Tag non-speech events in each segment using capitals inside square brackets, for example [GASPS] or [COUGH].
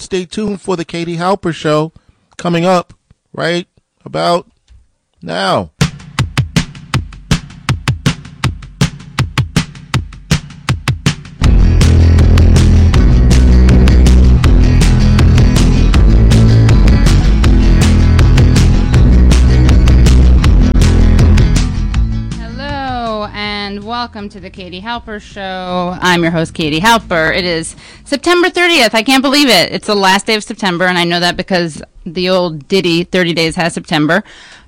Stay tuned for the Katie Halper Show coming up right about now. Welcome to the Katie Halper Show. I'm your host, Katie Halper. It is September 30th. I can't believe it. It's the last day of September, and I know that because the old ditty 30 Days has September.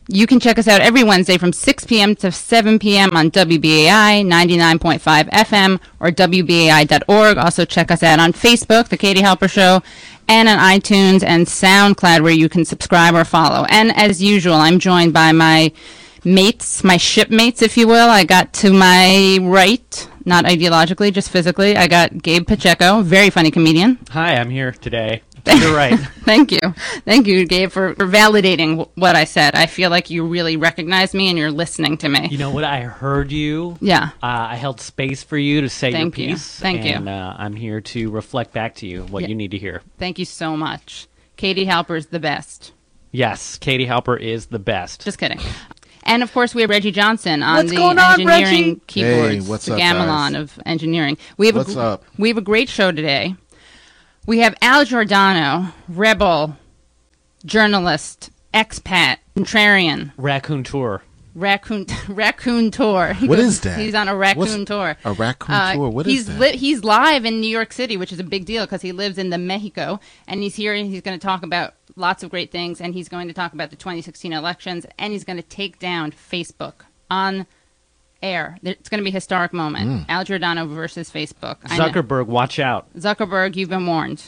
You can check us out every Wednesday from 6 p.m. to 7 p.m. on WBAI 99.5 FM or WBAI.org. Also, check us out on Facebook, The Katie Halper Show, and on iTunes and SoundCloud, where you can subscribe or follow. And as usual, I'm joined by my mates, my shipmates, if you will. I got to my right, not ideologically, just physically. I got Gabe Pacheco, very funny comedian. Hi, I'm here today. [LAUGHS] You're right. Thank you. Thank you, Gabe, for, for validating w- what I said. I feel like you really recognize me and you're listening to me. You know what? I heard you. Yeah. Uh, I held space for you to say Thank your you. piece. Thank you. and, uh, I'm here to reflect back to you what Yeah. you need to hear. Thank you so much. Katie Halper's the best. Yes, Katie Halper is the best. Just kidding. And of course, we have Reggie Johnson on What's the going on, engineering Reggie? keyboards, Hey, what's the up, gamelan guys? of engineering. We have What's a, up? We have a great show today. We have Al Giordano, rebel, journalist, expat, contrarian, Raccoon Tour. Raccoon, [LAUGHS] raccoon tour. He What goes- is that? He's on a raccoon What's- tour. A raccoon Uh, tour. What is he's that? li- he's live in New York City, which is a big deal because he lives in the Mexico, and he's here and he's going to talk about lots of great things, and he's going to talk about the 2016 elections, and he's going to take down Facebook on air. It's going to be a historic moment. Mm. Al Giordano versus Facebook. Zuckerberg, watch out. Zuckerberg, you've been warned.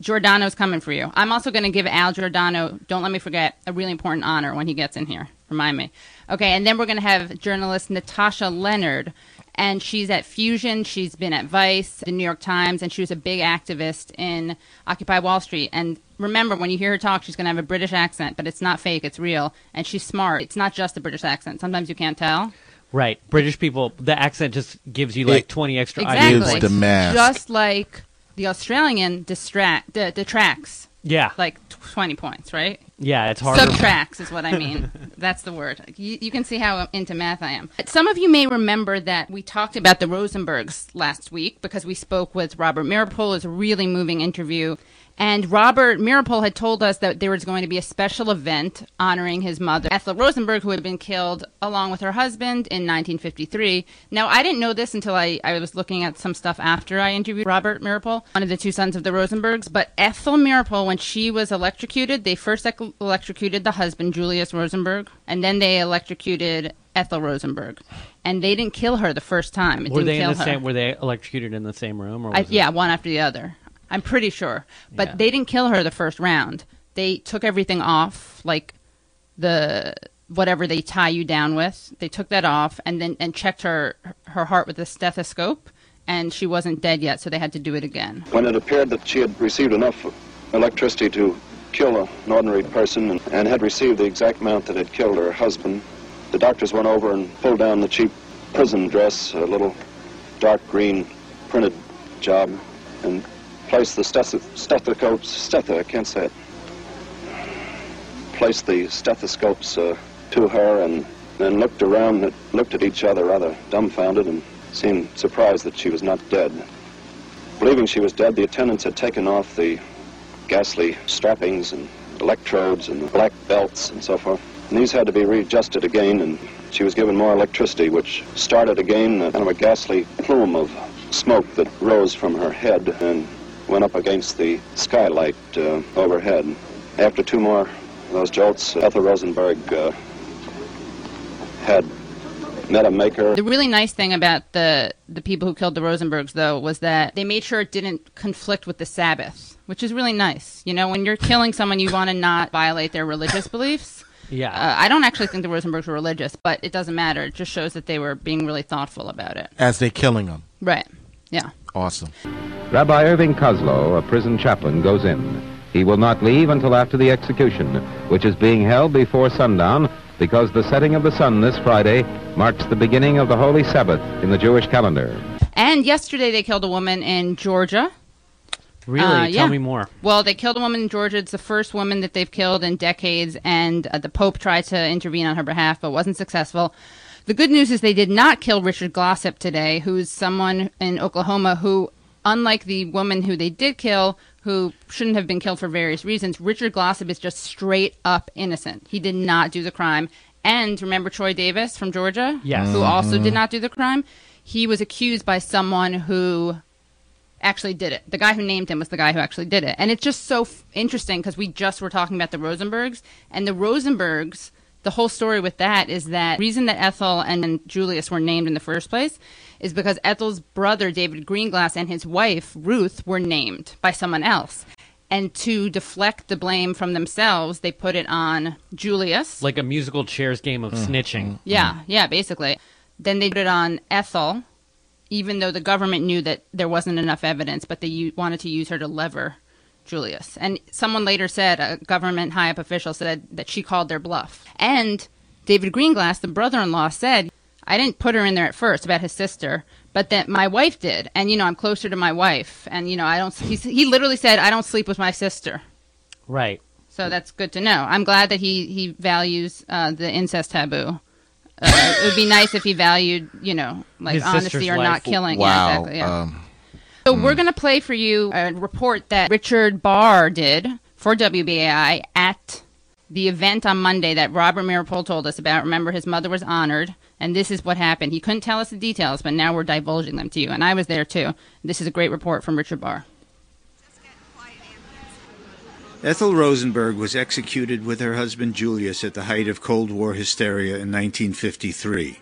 Giordano's coming for you. I'm also going to give Al Giordano, don't let me forget, a really important honor when he gets in here. Remind me. Okay, and then we're going to have journalist Natasha Lennard. And she's at Fusion. She's been at Vice, the New York Times, and she was a big activist in Occupy Wall Street. And remember, when you hear her talk, she's going to have a British accent, but it's not fake, it's real. And she's smart. It's not just a British accent. Sometimes you can't tell. Right. British people, the accent just gives you like It 20 extra Exactly. IQ Gives the mask. Just like the Australian distract, d- detracts. Yeah. like 20 points, right? yeah, it's hard. Subtracts is what I mean. [LAUGHS] That's the word. You, you can see how into math I am. Some of you may remember that we talked about the Rosenbergs last week because we spoke with Robert Meeropol. It was a really moving interview. And Robert Meeropol had told us that there was going to be a special event honoring his mother, Ethel Rosenberg, who had been killed along with her husband in 1953. Now, I didn't know this until I, I was looking at some stuff after I interviewed Robert Meeropol, one of the two sons of the Rosenbergs. But Ethel Mirapol, when she was electrocuted, they first ec- electrocuted the husband, Julius Rosenberg, and then they electrocuted Ethel Rosenberg. And they didn't kill her the first time. It Were they in the her. same? Were they electrocuted in the same room? Or I, yeah, one after the other. I'm pretty sure. But Yeah. they didn't kill her the first round. They took everything off, like the whatever they tie you down with. They took that off and then and checked her her heart with a stethoscope, and she wasn't dead yet, so they had to do it again. When it appeared that she had received enough electricity to kill an ordinary person and, and had received the exact amount that had killed her husband, the doctors went over and pulled down the cheap prison dress, a little dark green printed job, and placed the steth- stethoscopes, steth- I can't say it, placed the stethoscopes uh, to her and then looked around, and looked at each other rather dumbfounded and seemed surprised that she was not dead. Believing she was dead, the attendants had taken off the ghastly strappings and electrodes and black belts and so forth. And these had to be readjusted again, and she was given more electricity, which started again a kind of a ghastly plume of smoke that rose from her head and went up against the skylight uh, overhead. After two more of those jolts, Ethel Rosenberg uh, had met a maker. The really nice thing about the the people who killed the Rosenbergs, though, was that they made sure it didn't conflict with the Sabbath, which is really nice. You know, when you're killing someone, you want to not violate their religious beliefs. Yeah. Uh, I don't actually think the Rosenbergs were religious, but it doesn't matter. It just shows that they were being really thoughtful about it. As they killing them. Right. Yeah. Awesome. Rabbi Irving Koslowe, a prison chaplain, goes in. He will not leave until after the execution, which is being held before sundown because the setting of the sun this Friday marks the beginning of the Holy Sabbath in the Jewish calendar. And yesterday they killed a woman in Georgia. Really? Uh, Tell yeah. me more. Well, they killed a woman in Georgia. It's the first woman that they've killed in decades, and uh, the Pope tried to intervene on her behalf, but wasn't successful. The good news is they did not kill Richard Glossip today, who's someone in Oklahoma who, unlike the woman who they did kill, who shouldn't have been killed for various reasons, Richard Glossip is just straight up innocent. He did not do the crime. And remember Troy Davis from Georgia? Yes. Who also did mm-hmm. not do the crime? He was accused by someone who actually did it. The guy who named him was the guy who actually did it. And it's just so f- interesting because we just were talking about the Rosenbergs and the Rosenbergs. The whole story with that is that reason that Ethel and Julius were named in the first place is because Ethel's brother David Greenglass and his wife Ruth were named by someone else. And to deflect the blame from themselves, they put it on Julius. Like a musical chairs game of mm. snitching. Mm. Yeah, yeah, basically. Then they put it on Ethel, even though the government knew that there wasn't enough evidence, but they u- wanted to use her to lever Julius. And someone later said, a government high up official said that she called their bluff. And David Greenglass, the brother in law, said, I didn't put her in there at first about his sister, but that my wife did. And, you know, I'm closer to my wife. And, you know, I don't, he, he literally said, I don't sleep with my sister. Right. So that's good to know. I'm glad that he, he values uh, the incest taboo. Uh, it would be nice if he valued, you know, like His honesty sister's or life. not killing. Yeah, Wow. exactly. Yeah. Um, so hmm. we're going to play for you a report that Richard Barr did for WBAI at the event on Monday that Robert Meeropol told us about. Remember, his mother was honored, and this is what happened. He couldn't tell us the details, but now we're divulging them to you. And I was there too. This is a great report from Richard Barr. Ethel Rosenberg was executed with her husband Julius at the height of Cold War hysteria in 1953.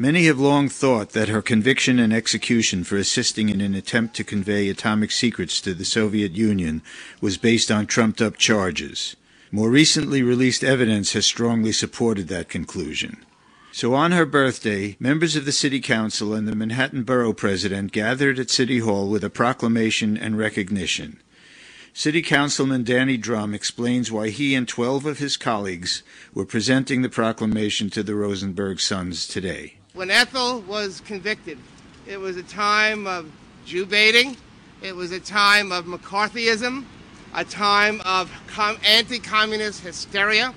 Many have long thought that her conviction and execution for assisting in an attempt to convey atomic secrets to the Soviet Union was based on trumped up charges. More recently released evidence has strongly supported that conclusion. So on her birthday, members of the City Council and the Manhattan Borough President gathered at City Hall with a proclamation and recognition. City Councilman Danny Dromm explains why he and 12 of his colleagues were presenting the proclamation to the Rosenberg sons today. When Ethel was convicted, it was a time of Jew baiting, it was a time of McCarthyism, a time of com- anti communist hysteria,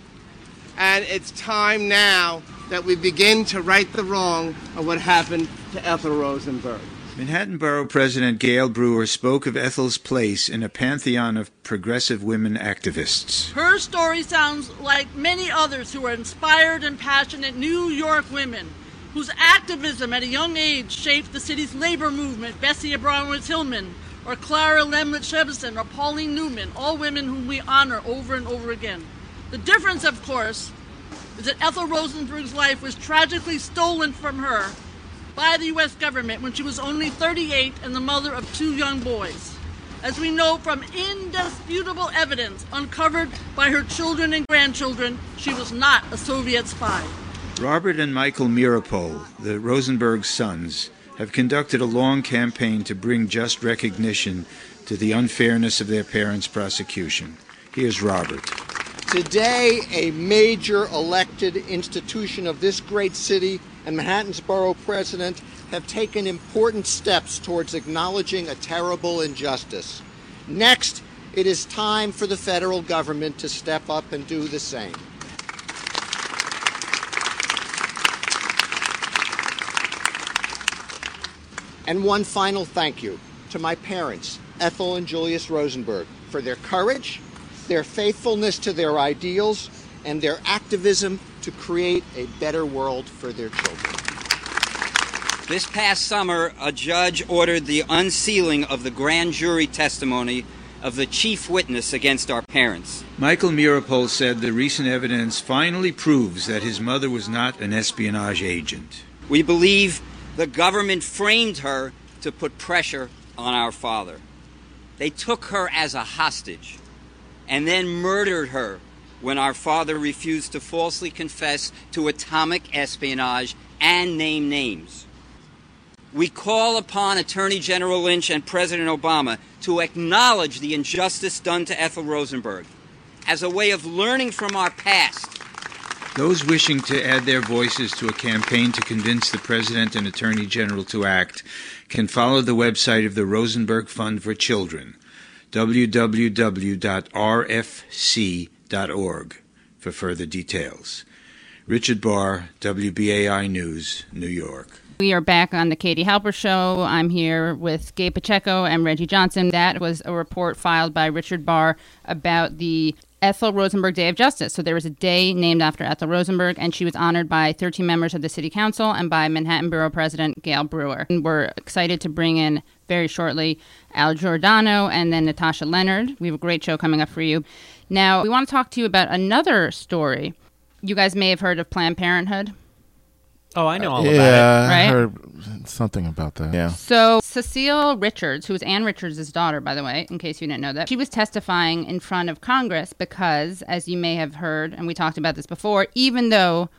and it's time now that we begin to right the wrong of what happened to Ethel Rosenberg. Manhattan Borough President Gale Brewer spoke of Ethel's place in a pantheon of progressive women activists. Her story sounds like many others who are inspired and passionate New York women whose activism at a young age shaped the city's labor movement, Bessie Abramowitz Hillman, or Clara Lemlich Shavelson, or Pauline Newman, all women whom we honor over and over again. The difference, of course, is that Ethel Rosenberg's life was tragically stolen from her by the U.S. government when she was only 38 and the mother of two young boys. As we know from indisputable evidence uncovered by her children and grandchildren, she was not a Soviet spy. Robert and Michael Meeropol, the Rosenberg sons, have conducted a long campaign to bring just recognition to the unfairness of their parents' prosecution. Here's Robert. Today, a major elected institution of this great city and Manhattan's borough president have taken important steps towards acknowledging a terrible injustice. Next, it is time for the federal government to step up and do the same. And one final thank you to my parents, Ethel and Julius Rosenberg, for their courage, their faithfulness to their ideals, and their activism to create a better world for their children. This past summer, a judge ordered the unsealing of the grand jury testimony of the chief witness against our parents. Michael Meeropol said the recent evidence finally proves that his mother was not an espionage agent. We believe the government framed her to put pressure on our father. They took her as a hostage and then murdered her when our father refused to falsely confess to atomic espionage and name names. We call upon Attorney General Lynch and President Obama to acknowledge the injustice done to Ethel Rosenberg as a way of learning from our past. Those wishing to add their voices to a campaign to convince the President and Attorney General to act can follow the website of the Rosenberg Fund for Children. www.rfc.org for further details. Richard Barr, WBAI News, New York. We are back on the Katie Halper Show. I'm here with Gay Pacheco and Reggie Johnson. That was a report filed by Richard Barr about the Ethel Rosenberg Day of Justice. So there was a day named after Ethel Rosenberg, and she was honored by 13 members of the City Council and by Manhattan Borough President Gale Brewer. And we're excited to bring in very shortly Al Giordano and then Natasha Lennard. We have a great show coming up for you. Now, we want to talk to you about another story. You guys may have heard of Planned Parenthood. Oh, I know all yeah, about it. Right? I heard something about that. Yeah. So, Cecile Richards, who was Ann Richards' daughter, by the way, in case you didn't know that, she was testifying in front of Congress because, as you may have heard, and we talked about this before, even though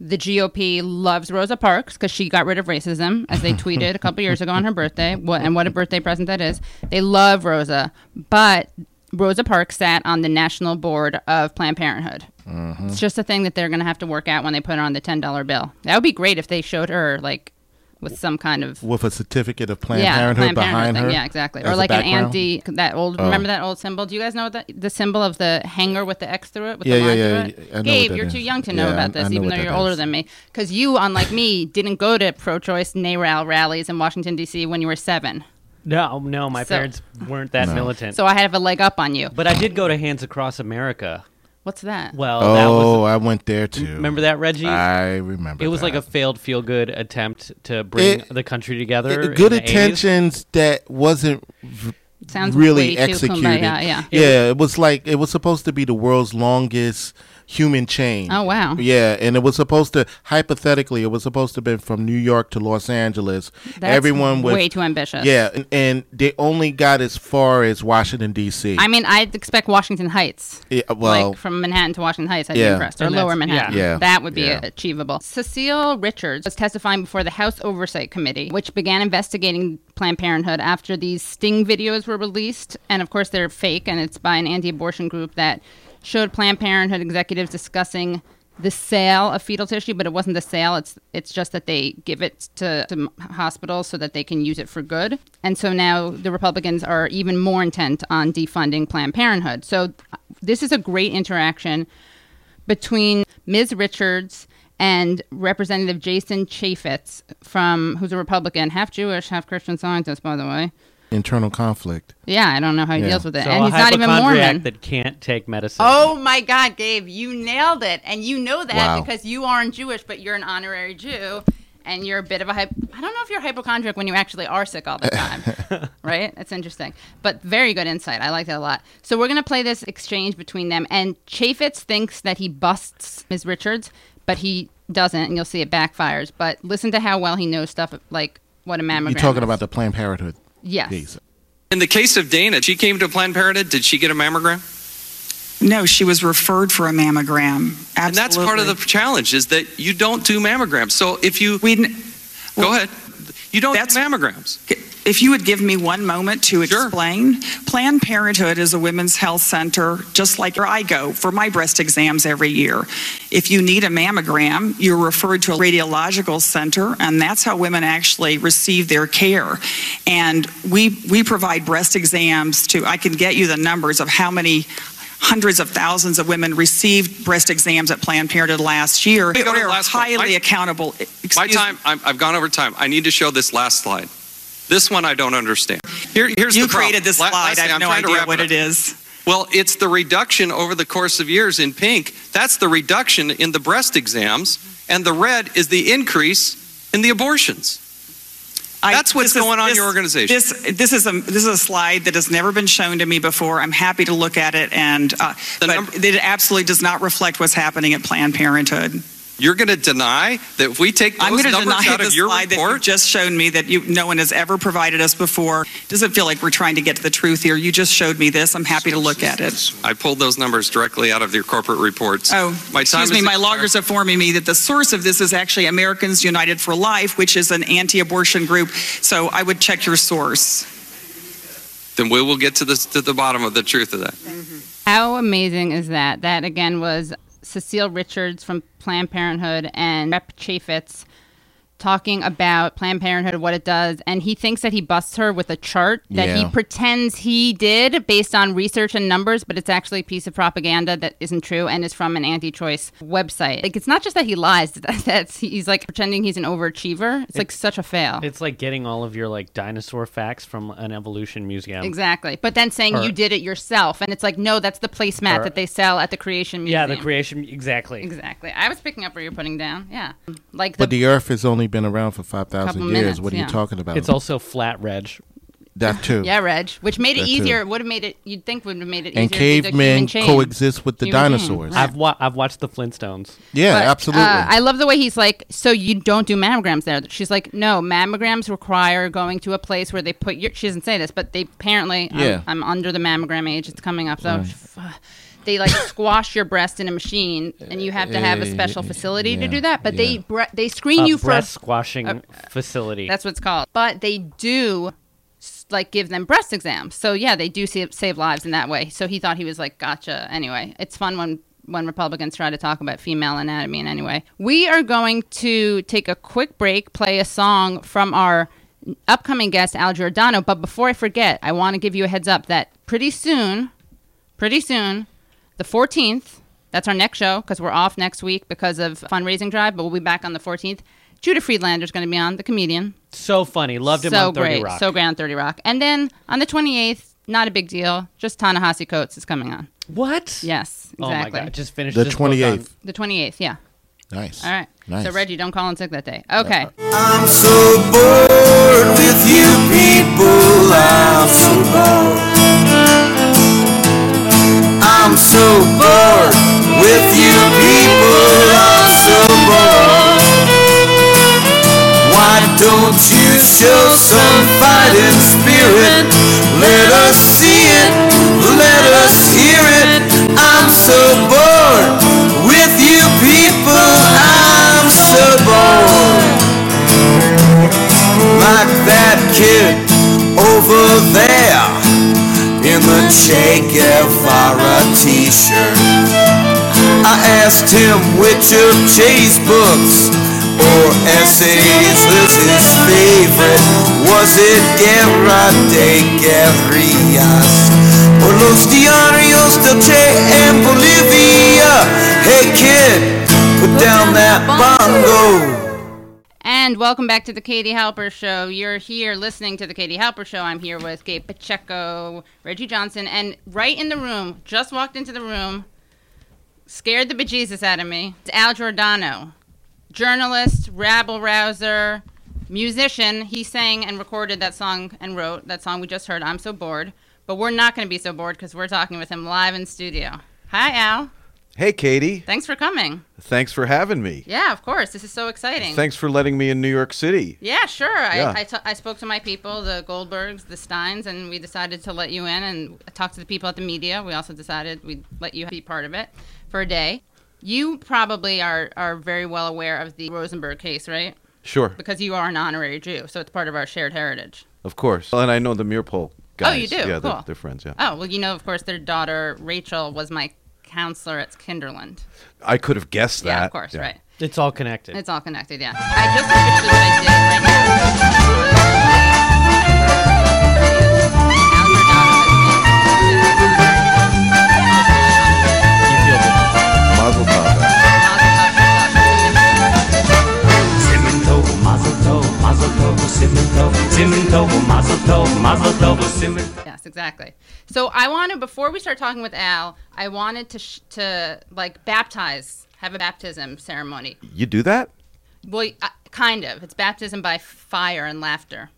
the GOP loves Rosa Parks because she got rid of racism, as they [LAUGHS] tweeted a couple years ago on her birthday, what, and what a birthday present that is. They love Rosa, but Rosa Parks sat on the national board of Planned Parenthood. Mm-hmm. It's just a thing that they're going to have to work out when they put her on the ten dollar bill. That would be great if they showed her like with some kind of With a certificate of Planned yeah, Parenthood Planned behind thing. her. Yeah, exactly. Or like an anti that old. Oh. Remember that old symbol? Do you guys know what that the symbol of the hanger with the X through it? With Yeah, the yeah, line yeah, through yeah. it? I know what Gabe, you're is. too young to know Yeah, about this, I even though you're older than me. Because you, unlike me, didn't go to pro-choice NARAL rallies in Washington D.C. when you were seven. No, no, my So- parents weren't that militant. So I have a leg up on you. but I did go to Hands Across America. What's that? Well, that oh, was Oh, I went there too. remember that Reggie? I remember. it was like a that. failed feel good attempt to bring It- the country together. It- good the 80s. intentions that wasn't v- Sounds really way too executed. kumbaya, yeah. yeah, it was like it was supposed to be the world's longest human chain. Oh, wow. Yeah, and it was supposed to hypothetically, it was supposed to have been from New York to Los Angeles. That's Everyone was way too ambitious. Yeah, and, and they only got as far as Washington D.C. I mean, I'd expect Washington Heights. Yeah, well, like from Manhattan to Washington Heights, I'd be impressed. Or And Lower Manhattan. yeah. Yeah. That would be Yeah. achievable. Cecile Richards was testifying before the House Oversight Committee, which began investigating Planned Parenthood after these sting videos were released. And of course, they're fake, and it's by an anti abortion group that showed Planned Parenthood executives discussing the sale of fetal tissue, but it wasn't the sale. It's it's just that they give it to, to hospitals so that they can use it for good. And so now the Republicans are even more intent on defunding Planned Parenthood. So uh, this is a great interaction between Ms. Richards and Representative Jason Chaffetz from who's a Republican, half Jewish, half Christian scientist, by the way. Internal conflict. Yeah, I don't know how he Yeah. deals with it, So and a he's not even hypochondriac Mormon. that can't take medicine. Oh my God, Gabe, you nailed it, and you know that Wow. because you aren't Jewish, but you're an honorary Jew, and you're a bit of a. Hy- I don't know if you're a hypochondriac when you actually are sick all the [LAUGHS] time, right? It's interesting, but very good insight. I like that a lot. So we're gonna play this exchange between them, and Chaffetz thinks that he busts Ms. Richards, but he doesn't, and you'll see it backfires. But listen to how well he knows stuff like what a mammogram. You're talking is. about the Planned Parenthood yes. piece. In the case of Dana, she came to Planned Parenthood. Did she get a mammogram? No, she was referred for a mammogram. Absolutely. And that's part of the challenge is that you don't do mammograms. So if you We, go ahead, you don't do That's- mammograms. If you would give me one moment to explain, Planned Parenthood is a women's health center, just like where I go for my breast exams every year. If you need a mammogram, you're referred to a radiological center, and that's how women actually receive their care. And we we provide breast exams to. I can get you the numbers of how many. Hundreds of thousands of women received breast exams at Planned Parenthood last year. The They're highly My- accountable. My time, I'm, I've gone over time. I need to show this last slide. This one I don't understand. Here, here's You the problem. created this slide. lastly, I have I'm no idea what up. it is. Well, it's the reduction over the course of years in pink. That's the reduction in the breast exams, and the red is the increase in the abortions. I- That's what's this is- going on in your organization. This this is a this is a slide that has never been shown to me before. I'm happy to look at it, and uh, but number- it absolutely does not reflect what's happening at Planned Parenthood. You're going to deny that if we take those I'm going to numbers deny out the of your slide that you report, just shown me that you no one has ever provided us before. Doesn't feel like we're trying to get to the truth here. You just showed me this. I'm happy to look at it. I pulled those numbers directly out of your corporate reports. Oh, my time excuse me. My expired. loggers are informing me that the source of this is actually Americans United for Life, which is an anti-abortion group. So I would check your source. Then we will get to the to the bottom of the truth of that. How amazing is that? That again was Cecile Richards from Planned Parenthood and Rep. Chaffetz talking about Planned Parenthood, what it does, and he thinks that he busts her with a chart that he pretends he did based on research and numbers, but it's actually a piece of propaganda that isn't true and is from an anti-choice website. Like it's not just that he lies; [LAUGHS] that's he's like pretending he's an overachiever. It's like such a fail. It's like getting all of your like dinosaur facts from an evolution museum. Exactly. But then saying Or- you did it yourself. And it's like, no, that's the placemat Or- that they sell at the Creation Museum. Yeah, the creation exactly. Exactly. I was picking up what you're putting down. Yeah. Like the, But the Earth is only been around for five thousand years. minutes, what are yeah. you talking about? It's also flat reg. that too. [LAUGHS] Yeah, Reg. Which made it That too. easier. Would have made it, you'd think would have made it And easier. to cavemen coexist with the Human dinosaurs. right. I've wa- I've watched the Flintstones. Yeah, But, absolutely. Uh, I love the way he's like, so you don't do mammograms there. She's like, no, mammograms require going to a place where they put your. She doesn't say this, but they apparently. I'm- Yeah. I'm, under the mammogram age. It's coming up, so. Right. [SIGHS] f- They like [LAUGHS] squash your breast in a machine, and you have to have a special facility to do that. But they bre- they screen a you for breast squashing uh, facility. That's what it's called. But they do s- like give them breast exams. So yeah, they do save, save lives in that way. So he thought he was like, gotcha. Anyway, it's fun when when Republicans try to talk about female anatomy. in any way. we are going to take a quick break, play a song from our upcoming guest Al Giordano. But before I forget, I want to give you a heads up that pretty soon, pretty soon, the 14th. That's our next show because we're off next week because of fundraising drive. But we'll be back on the 14th. Judah Friedlander is going to be on, the comedian so funny. Loved him so on 30 great, Rock. so great on Thirty Rock. And then on the twenty eighth, not a big deal. Just Ta-Nehisi Coates is coming on. what? Yes, exactly. Oh my exactly. god! Just finished the this twenty eighth. the twenty eighth, yeah. Nice. All right. Nice. So Reggie, don't call in sick that day. Okay. I'm so bored with you people. I'm so bored. So bored with you people. I'm so bored. Why don't you show some fighting spirit? Let us see it. Let us hear it. I'm so bored with you people. I'm so bored like that kid over there Che Guevara t-shirt. I asked him which of Che's books or essays was his favorite. Was it Guerra de Guerrillas or Los Diarios del Che en Bolivia? Hey kid, put down that bongo. And welcome back to the Katie Halper Show. You're here listening to the Katie Halper Show. I'm here with Gabe Pacheco, Reggie Johnson, and right in the room, just walked into the room, scared the bejesus out of me. It's Al Giordano, journalist, rabble rouser, musician. He sang and recorded that song and wrote that song we just heard, I'm So Bored. But we're not going to be so bored because we're talking with him live in studio. Hi, Al. Hey, Katie. Thanks for coming. Thanks for having me. Yeah, of course. This is so exciting. Thanks for letting me in New York City. Yeah, sure. Yeah. I, I, t- I spoke to my people, the Goldbergs, the Steins, and we decided to let you in and talk to the people at the media. We also decided we'd let you be part of it for a day. You probably are, are very well aware of the Rosenberg case, right? Sure, Because you are an honorary Jew, so it's part of our shared heritage. of course. And I know the Meeropol guys. Oh, you do? Yeah, Cool. they're, they're friends, yeah. Oh, well, you know, of course, their daughter, Rachel, was my counselor at Kinderland. I could have guessed that. Yeah, of course, right. It's all connected. It's all connected, yeah. I just Yes, exactly. So I wanted before we start talking with Al, I wanted to sh- to like baptize, have a baptism ceremony. You do that? Well, uh, kind of. It's baptism by fire and laughter.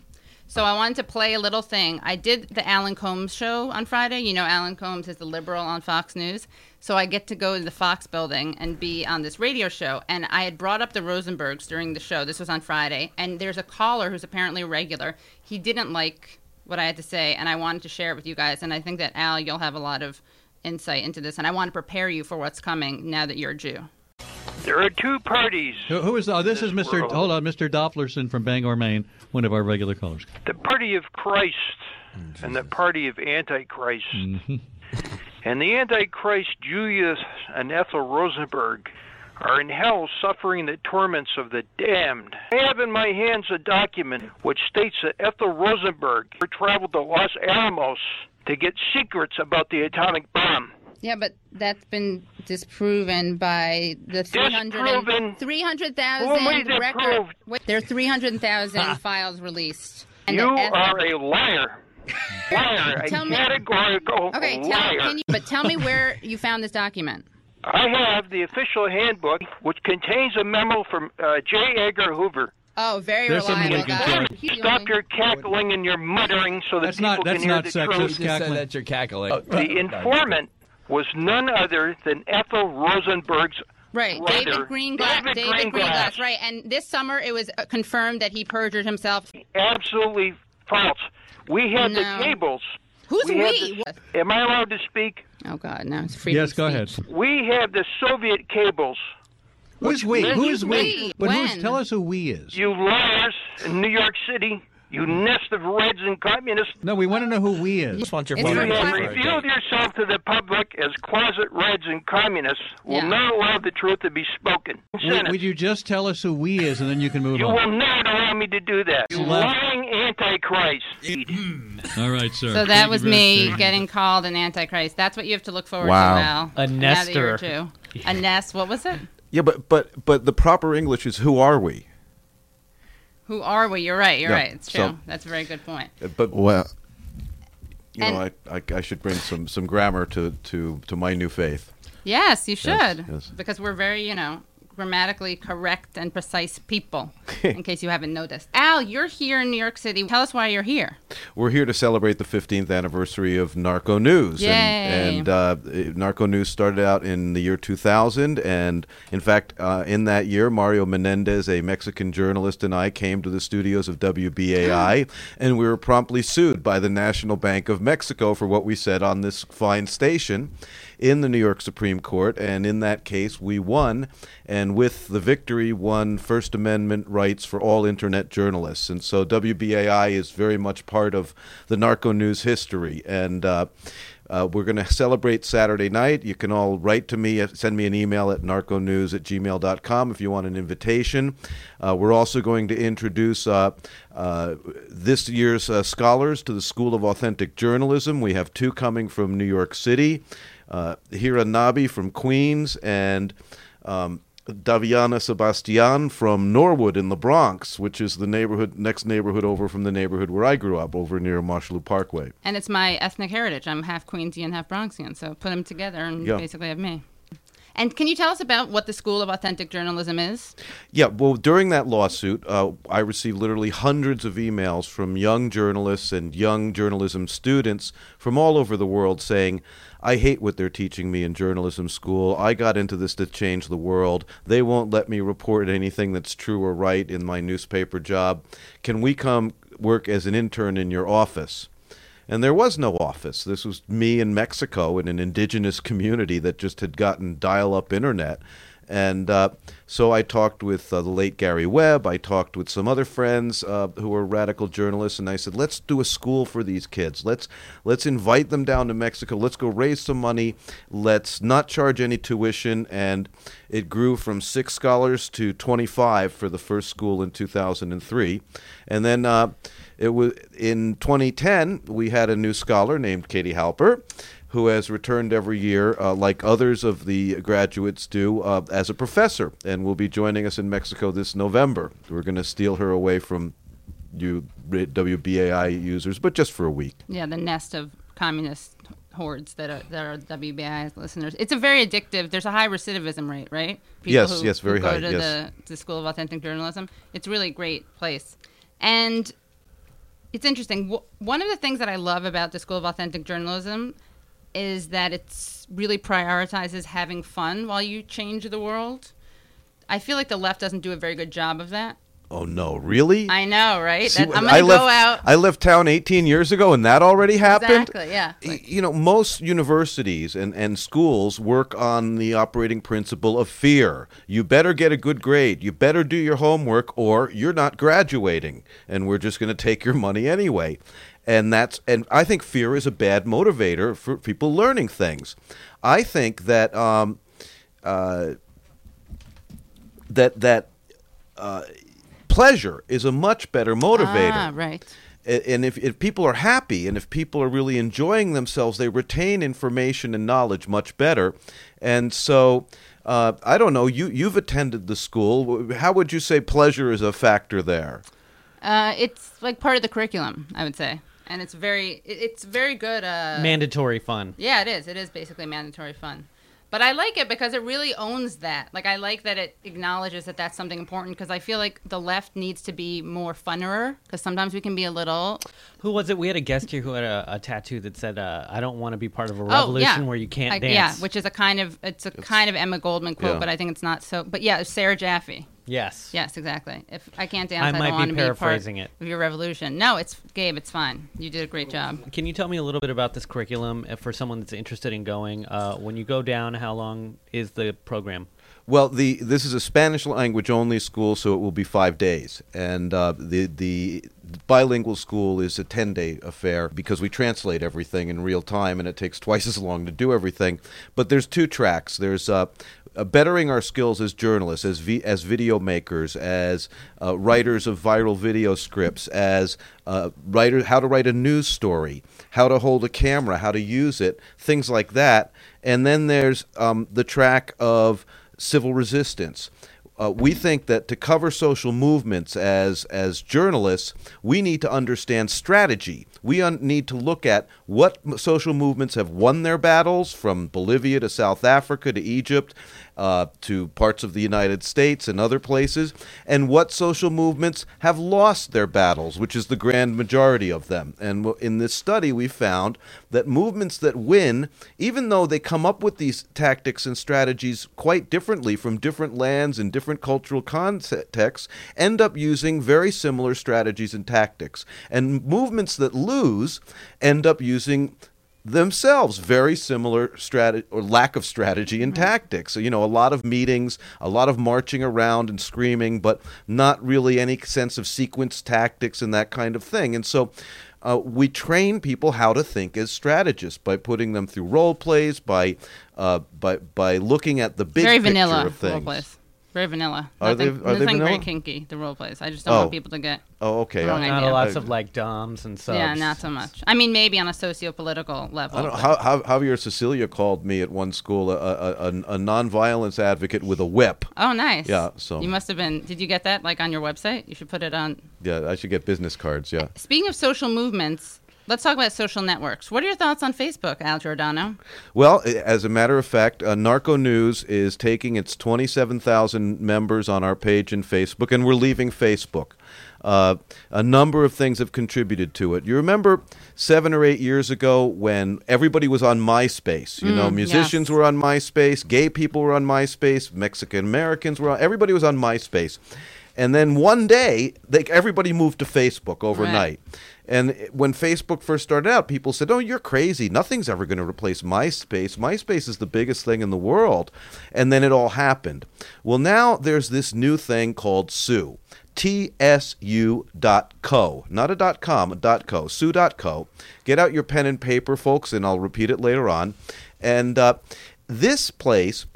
So I wanted to play a little thing. I did the Alan Colmes show on Friday. You know, Alan Colmes is the liberal on Fox News. So I get to go to the Fox building and be on this radio show. And I had brought up the Rosenbergs during the show. This was on Friday. And there's a caller who's apparently a regular. He didn't like what I had to say, and I wanted to share it with you guys. And I think that, Al, you'll have a lot of insight into this. And I want to prepare you for what's coming now that you're a Jew. There are two parties. Who, who is? Oh, this is Mr. world. Hold on, Mr. Dopplerson from Bangor, Maine, one of our regular callers. The party of Christ and the party of Antichrist. Mhm. And the Antichrist, Julius and Ethel Rosenberg, are in hell suffering the torments of the damned. I have in my hands a document which states that Ethel Rosenberg traveled to Los Alamos to get secrets about the atomic bomb. Yeah, but that's been disproven by the 300 Disproven? and- 300,000 300, record. Wait, there are 300,000 files released. And you the are a liar. Liar. A Tell me- categorical Okay, tell, liar. can you, but tell me where you found this document. I have the official handbook, which contains a memo from uh, J. Edgar Hoover. Oh, very There's reliable we guy. Stop your cackling and your muttering so that That's people not- that's can hear not the sexist, truth. cackling. that you're cackling. The informant was none other than Ethel Rosenberg's Right, brother, David Greenglass. David David Greenglass. Greenglass. Right, and this summer it was uh, confirmed that he perjured himself. Absolutely false. We had No. the cables. Who's had we? the- am I allowed to speak? Oh God, no, it's free. Yes, go ahead. We have the Soviet cables. Who's we? Who's Who's we? we? But who's, tell us who we is. You liars in New York City. You nest of Reds and communists. No, we want to know who we is. just want your It's You have revealed yourself to the public as closet Reds and communists. Will Yeah. not allow the truth to be spoken. Would, would you just tell us who we is, and then you can move You on? You will not allow me to do that. You Left. Lying antichrist. All right, sir. So that you was me much. getting called an antichrist. That's what you have to look forward Wow. to now. A in another year or nester. two. A nest. What was it? Yeah, but but but the proper English is who are we? Who are we? You're right. You're Yeah, right. It's true. so- That's a very good point. Uh, But Well, you know, I, I I should bring some some grammar to to to my new faith. Yes, you should. Yes, yes. Because we're very, you know, grammatically correct and precise people, [LAUGHS] in case you haven't noticed. Al, you're here in New York City. Tell us why you're here. We're here to celebrate the 15th anniversary of Narco News. Yay. And, and uh, Narco News started out in the year 2000. And in fact, uh, in that year, Mario Menendez, a Mexican journalist, and I came to the studios of WBAI. [GASPS] and we were promptly sued by the National Bank of Mexico for what we said on this fine station in the New York Supreme Court. And in that case, we won. And with the victory, won First Amendment rights for all internet journalists. And so WBAI is very much part of the narco news history. And uh, uh, we're going to celebrate Saturday night. You can all write to me, uh, send me an email at narconews at gmail.com if you want an invitation. Uh, we're also going to introduce uh, uh, this year's uh, scholars to the School of Authentic Journalism. We have two coming from New York City uh, Hira Nabi from Queens and um, Daviana Sebastian from Norwood in the Bronx, which is the neighborhood next neighborhood over from the neighborhood where I grew up, over near Mosholu Parkway. And it's my ethnic heritage. I'm half Queensian, half Bronxian. So put them together and Yeah. basically have me. And can you tell us about what the School of Authentic Journalism is? Yeah, well, during that lawsuit, uh, I received literally hundreds of emails from young journalists and young journalism students from all over the world saying, I hate what they're teaching me in journalism school. I got into this to change the world. They won't let me report anything that's true or right in my newspaper job. Can we come work as an intern in your office? And there was no office. This was me in Mexico in an indigenous community that just had gotten dial up internet. And uh, so I talked with uh, the late Gary Webb. I talked with some other friends uh, who were radical journalists, and I said, "Let's do a school for these kids. Let's let's invite them down to Mexico. Let's go raise some money. Let's not charge any tuition." And it grew from six scholars to 25 for the first school in 2003, and then. It was in 2010. We had a new scholar named Katie Halper, who has returned every year, uh, like others of the graduates do, uh, as a professor, and will be joining us in Mexico this November. We're going to steal her away from you WBAI users, but just for a week. Yeah, the nest of communist hordes that are that are WBI listeners. It's a very addictive. There's a high recidivism rate, right? Yes, yes, very who go high, To yes. the, the School of Authentic Journalism. It's really a great place, and it's interesting. One of the things that I love about the School of Authentic Journalism is that it really prioritizes having fun while you change the world. I feel like the left doesn't do a very good job of that. Oh no, really? I know, right? See, That- I'm gonna left, go out. I left town 18 years ago, and that already happened. Exactly. Yeah. You know, most universities and, and schools work on the operating principle of fear. You better get a good grade. You better do your homework, or you're not graduating, and we're just going to take your money anyway. And that's and I think fear is a bad motivator for people learning things. I think that um, uh, that that uh, pleasure is a much better motivator. Ah, right. And if, if people are happy and if people are really enjoying themselves, they retain information and knowledge much better. And so, uh, I don't know. You you've attended the school. How would you say pleasure is a factor there? Uh, it's like part of the curriculum, I would say, and it's very it's very good. Uh, Mandatory fun. Yeah, it is. It is basically mandatory fun. But I like it because it really owns that. Like I like that it acknowledges that that's something important because I feel like the left needs to be more funnerer because sometimes we can be a little Who was it? We had a guest here who had a, a tattoo that said, uh, "I don't want to be part of a Oh, revolution yeah. where you can't I- dance." Yeah, which is a kind of it's a kind of Emma Goldman quote, Yeah. but I think it's not so. But yeah, Sarah Jaffe. Yes. Yes, exactly. If I can't dance, I I, might don't be want to be paraphrasing part it. of your revolution. No, it's Gabe. It's fine. You did a great job. Can you tell me a little bit about this curriculum uh, for someone that's interested in going? Uh, when you go down, how long is the program? Well, the this is a Spanish language only school, so it will be five days, and uh, the the bilingual school is a ten day affair because we translate everything in real time, and it takes twice [LAUGHS] as long to do everything. But there's two tracks. There's uh, uh, bettering our skills as journalists, as vi- as video makers, as uh, writers of viral video scripts, as uh, writer how to write a news story, how to hold a camera, how to use it, things like that. And then there's um, the track of civil resistance. Uh, we think that to cover social movements as as journalists, we need to understand strategy. We un- need to look at what social movements have won their battles, from Bolivia to South Africa to Egypt, uh, to parts of the United States and other places, and what social movements have lost their battles, which is the grand majority of them. And in this study, we found that movements that win, even though they come up with these tactics and strategies quite differently from different lands and different cultural contexts, end up using very similar strategies and tactics. And movements that lose end up using themselves very similar strategy or lack of strategy and tactics. So, you know, a lot of meetings, a lot of marching around and screaming, but not really any sense of sequence tactics and that kind of thing. And so uh, we train people how to think as strategists by putting them through role plays, by uh, by by looking at the big very picture vanilla of things. role plays. Very vanilla. Are they- nothing, they very kinky. The role plays. I just don't Oh. want people to get. Oh, okay. the wrong I- Not idea. lots of like doms and subs. Yeah, not so much. I mean, maybe on a socio-political level. I don't How, how, Javier Sicilia called me at one school a, a, a, a nonviolence advocate with a whip. Oh, nice. Yeah, so you must have been. Did you get that like on your website? You should put it on. yeah, I should get business cards. Yeah. Speaking of social movements, let's talk about social networks. What are your thoughts on Facebook, Al Giordano? Well, as a matter of fact, uh, Narco News is taking its 27,000 members on our page in Facebook, and we're leaving Facebook. Uh, a number of things have contributed to it. You remember seven or eight years ago when everybody was on MySpace? You know, Mm, musicians were on MySpace, gay people were on MySpace, Mexican Americans were on. Everybody was on MySpace, and then one day, they, everybody moved to Facebook overnight. Right. And when Facebook first started out, people said, "Oh, you're crazy. Nothing's ever going to replace MySpace. MySpace is the biggest thing in the world." And then it all happened. Well, now there's this new thing called Tsu. tsu.co, not a dot .com, a dot .co, tsu.co. Get out your pen and paper, folks, and I'll repeat it later on. And uh, this place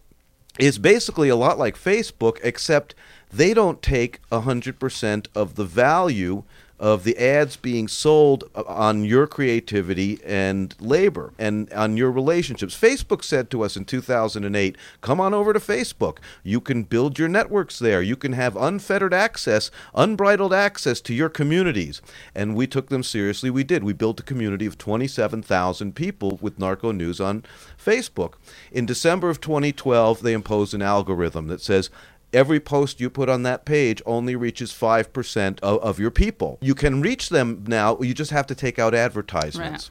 is basically a lot like Facebook, except they don't take 100% of the value of the ads being sold uh, on your creativity and labor and on your relationships. Facebook said to us in 2008, come on over to Facebook. You can build your networks there. You can have unfettered access, unbridled access to your communities. And we took them seriously. We did. We built a community of 27,000 people with Narco News on Facebook. In December of 2012, they imposed an algorithm that says every post you put on that page only reaches 5% of, of your people. You can reach them now, you just have to take out advertisements.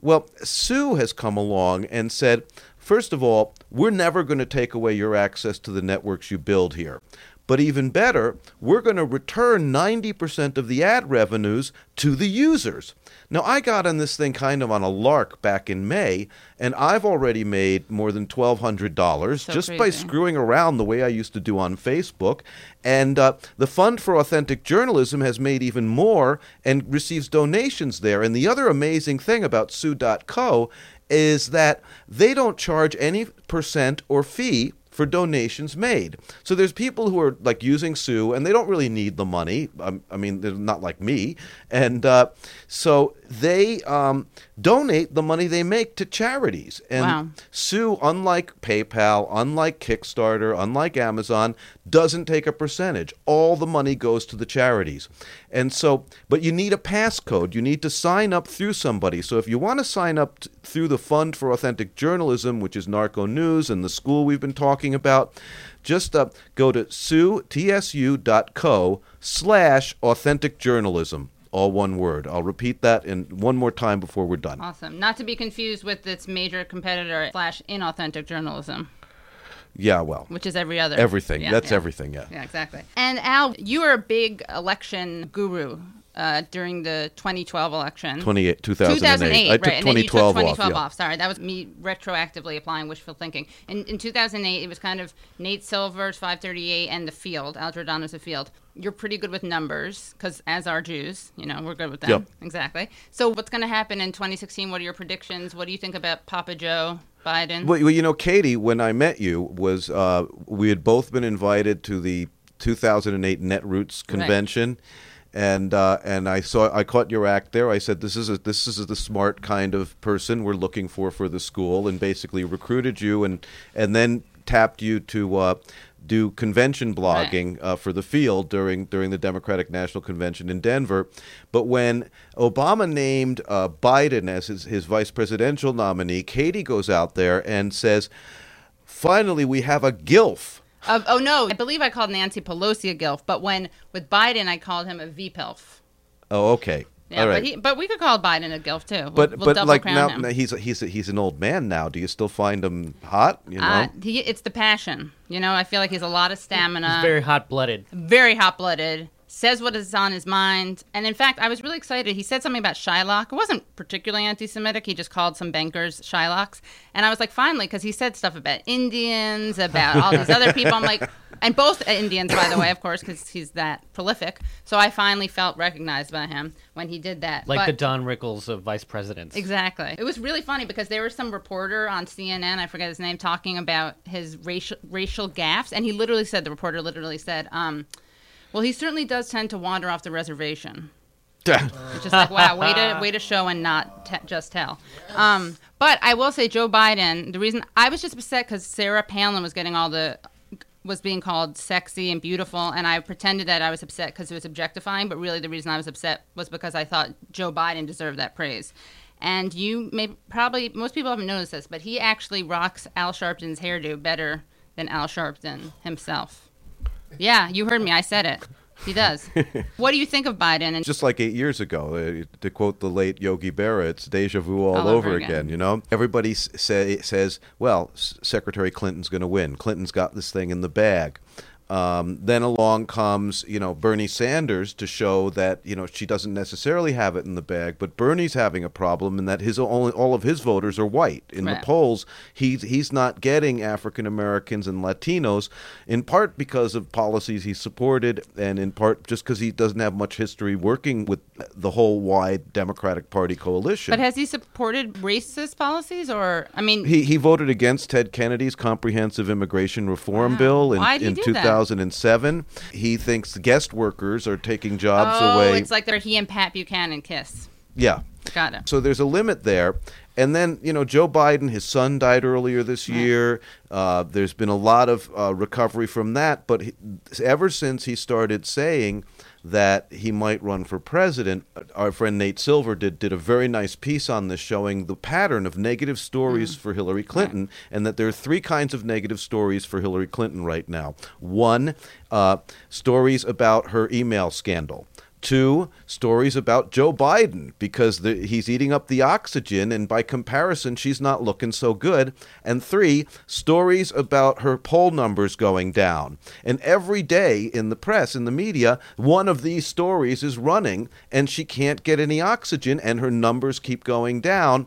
Well, Tsu has come along and said, first of all, we're never going to take away your access to the networks you build here. But even better, we're going to return 90% of the ad revenues to the users. Now, I got on this thing kind of on a lark back in May, and I've already made more than $1,200 So just by screwing around the way I used to do on Facebook. And uh, the Fund for Authentic Journalism has made even more and receives donations there. And the other amazing thing about Tsu.co is that they don't charge any percent or fee for donations made. So there's people who are like using Tsu, and they don't really need the money. Um, I mean, they're not like me, and uh, so they um, donate the money they make to charities. And Wow. Tsu, unlike PayPal, unlike Kickstarter, unlike Amazon, doesn't take a percentage. All the money goes to the charities. And so, but you need a passcode. You need to sign up through somebody. So if you want to sign up t- through the Fund for Authentic Journalism, which is Narco News and the school we've been talking about, just uh, go to suetsu.co slash authentic journalism. All one word. I'll repeat that in one more time before we're done. Awesome. Not to be confused with its major competitor slash inauthentic journalism, Yeah, well. which is every other. Everything. Yeah, That's yeah. everything, yeah. Yeah, exactly. And Al, you are a big election guru uh, during the 2012 election. 28 2008. I took right, and then you took 2012 off, yeah. off. Sorry, that was me retroactively applying wishful thinking. In, in 2008, it was kind of Nate Silver's 538 and the field, Al Giordano's the field. You're pretty good with numbers because, as are Jews, you know, we're good with them. Yep. Exactly. So, what's going to happen in 2016? What are your predictions? What do you think about Papa Joe Biden? Well, well, you know, Katie, when I met you, was uh, we had both been invited to the 2008 Netroots convention, and uh, and I saw I caught your act there. I said this is a, this is the smart kind of person we're looking for for the school, and basically recruited you, and and then tapped you to. Uh, do convention blogging uh, for the field during during the Democratic National Convention in Denver, but when Obama named uh, Biden as his, his vice presidential nominee, Katie goes out there and says, "Finally, we have a gilf." Of, oh no, I believe I called Nancy Pelosi a gilf, but when with Biden, I called him a VPILF. Oh, okay, Yeah, all right. but he, but we could call Biden a gilf too. We'll, but we'll but like now him. now he's he's he's an old man now. Do you still find him hot? You know, Uh, he, it's the passion. You know, I feel like he's a lot of stamina. He's very hot blooded. very hot blooded. Says what is on his mind. And in fact, I was really excited. He said something about Shylock. It wasn't particularly anti Semitic. He just called some bankers Shylocks. And I was like, finally, because he said stuff about Indians, about all these other people. I'm like, [LAUGHS] and both Indians, by the way, of course, because he's that prolific. So I finally felt recognized by him when he did that. Like But- the Don Rickles of vice presidents. Exactly. It was really funny because there was some reporter on CNN, I forget his name, talking about his racial racial gaffes, and he literally said, the reporter literally said, um, "Well, he certainly does tend to wander off the reservation." [LAUGHS] Is like, wow, way to way to show and not just tell. Um, but I will say, Joe Biden. The reason I was just upset because Sarah Palin was getting all the was being called sexy and beautiful, and I pretended that I was upset because it was objectifying. But really, the reason I was upset was because I thought Joe Biden deserved that praise. And you may probably most people haven't noticed this, but he actually rocks Al Sharpton's hairdo better than Al Sharpton himself. Yeah, you heard me. I said it. He does. [LAUGHS] what do you think of Biden? And just like eight years ago, uh, to quote the late Yogi Berra, it's deja vu all, All over, over again. again. You know, everybody say, says, "Well, S- Secretary Clinton's going to win. Clinton's got this thing in the bag." Um, then along comes, you know, Bernie Sanders to show that you know she doesn't necessarily have it in the bag, but Bernie's having a problem in that his only all of his voters are white. In Right. the polls, he's he's not getting African Americans and Latinos, in part because of policies he supported, and in part just because he doesn't have much history working with the whole wide Democratic Party coalition. but has he supported racist policies, or I mean, He, he voted against Ted Kennedy's comprehensive immigration reform bill in, in do that? 2007. He thinks guest workers are taking jobs oh, away. it's like they're he and Pat Buchanan kiss. yeah. Got it. So there's a limit there. And then, you know, Joe Biden, his son died earlier this year. Uh, there's been a lot of uh, recovery from that. But he, ever since he started saying that he might run for president, our friend Nate Silver did, did a very nice piece on this showing the pattern of negative stories for Hillary Clinton and that there are three kinds of negative stories for Hillary Clinton right now. One, uh, stories about her email scandal. Two, stories about Joe Biden because the, he's eating up the oxygen, and by comparison, she's not looking so good. And three, stories about her poll numbers going down. And every day in the press, in the media, one of these stories is running, and she can't get any oxygen, and her numbers keep going down.